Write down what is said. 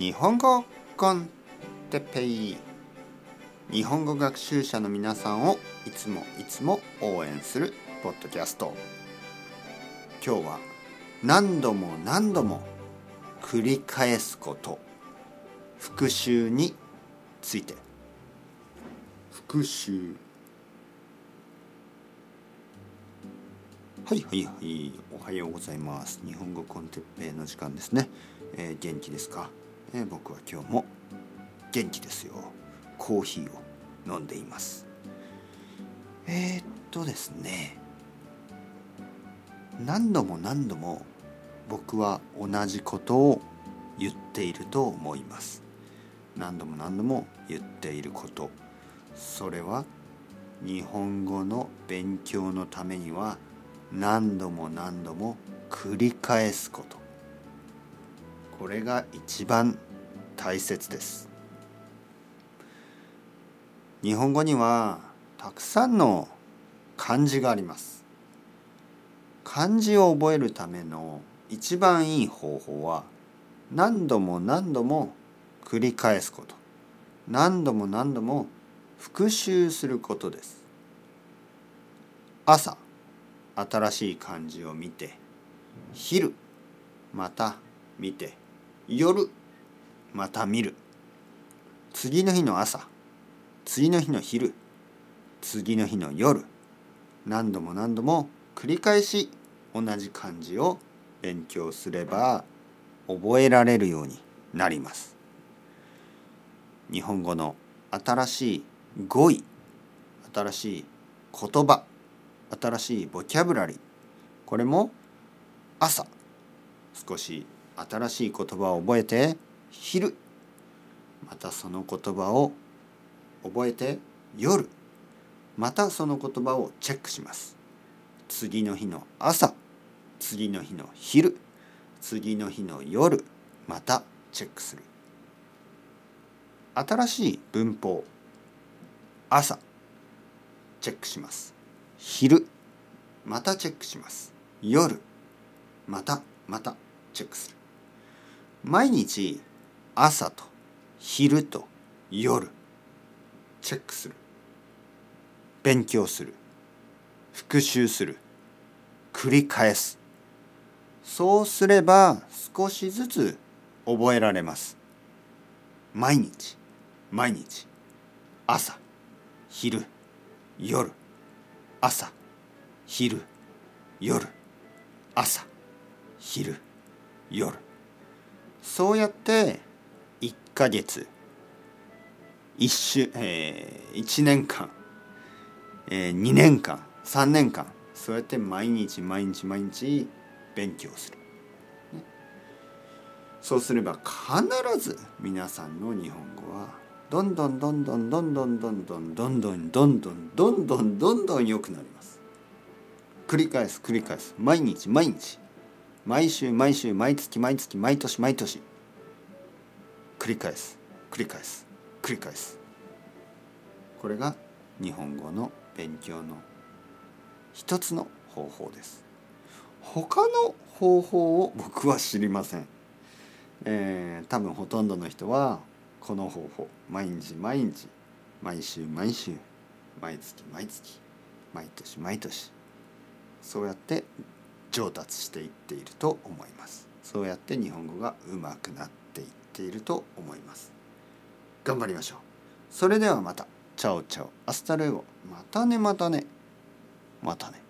日本語コンテッペイ。日本語学習者の皆さんをいつもいつも応援するポッドキャスト。今日は何度も何度も繰り返すこと。復習について。復習。はいはいはい。おはようございます。日本語コンテッペイの時間ですね、えー、元気ですか、え、僕は今日も元気ですよ。コーヒーを飲んでいます。えー、っとですね。何度も何度も僕は同じことを言っていると思います。何度も何度も言っていること。それは日本語の勉強のためには何度も何度も繰り返すこと。これが一番大切です。日本語にはたくさんの漢字があります。漢字を覚えるための一番いい方法は何度も何度も繰り返すこと。何度も何度も復習することです。朝新しい漢字を見て昼また見て夜また見る。次の日の朝次の日の昼次の日の夜何度も何度も繰り返し同じ漢字を勉強すれば覚えられるようになります。日本語の新しい語彙新しい言葉新しいボキャブラリーこれも朝少し新しい言葉を覚えて昼。またその言葉を覚えて夜。またその言葉をチェックします。次の日の朝。次の日の昼。次の日の夜。またチェックする。新しい文法朝。チェックします。昼。またチェックします。夜。またまたチェックする。毎日朝と昼と夜チェックする。勉強する。復習する。繰り返す。そうすれば少しずつ覚えられます。毎日毎日朝昼夜朝昼夜朝昼夜。そうやって1ヶ月。1週、えー、1年間、えー、2年間。3年間。そうやって毎日毎日毎日勉強する、ね、そうすれば必ず皆さんの日本語はどんどんどんどんどんどんどんどんどんどんどんどんどんどんどんどん良くなります。繰り返す繰り返す。毎日毎日。毎週毎週毎月毎月毎年毎年。繰り返す。繰り返す。繰り返す。これが日本語の勉強の一つの方法です。他の方法を僕は知りません、えー、多分ほとんどの人はこの方法。毎日毎日。毎週毎週。毎月毎月。毎年毎年。そうやって上達していっていると思います。そうやって日本語が上手くなっていっていると思います。頑張りましょう。それではまた。 Ciao ciao。Hasta luego。またねまたね。またね。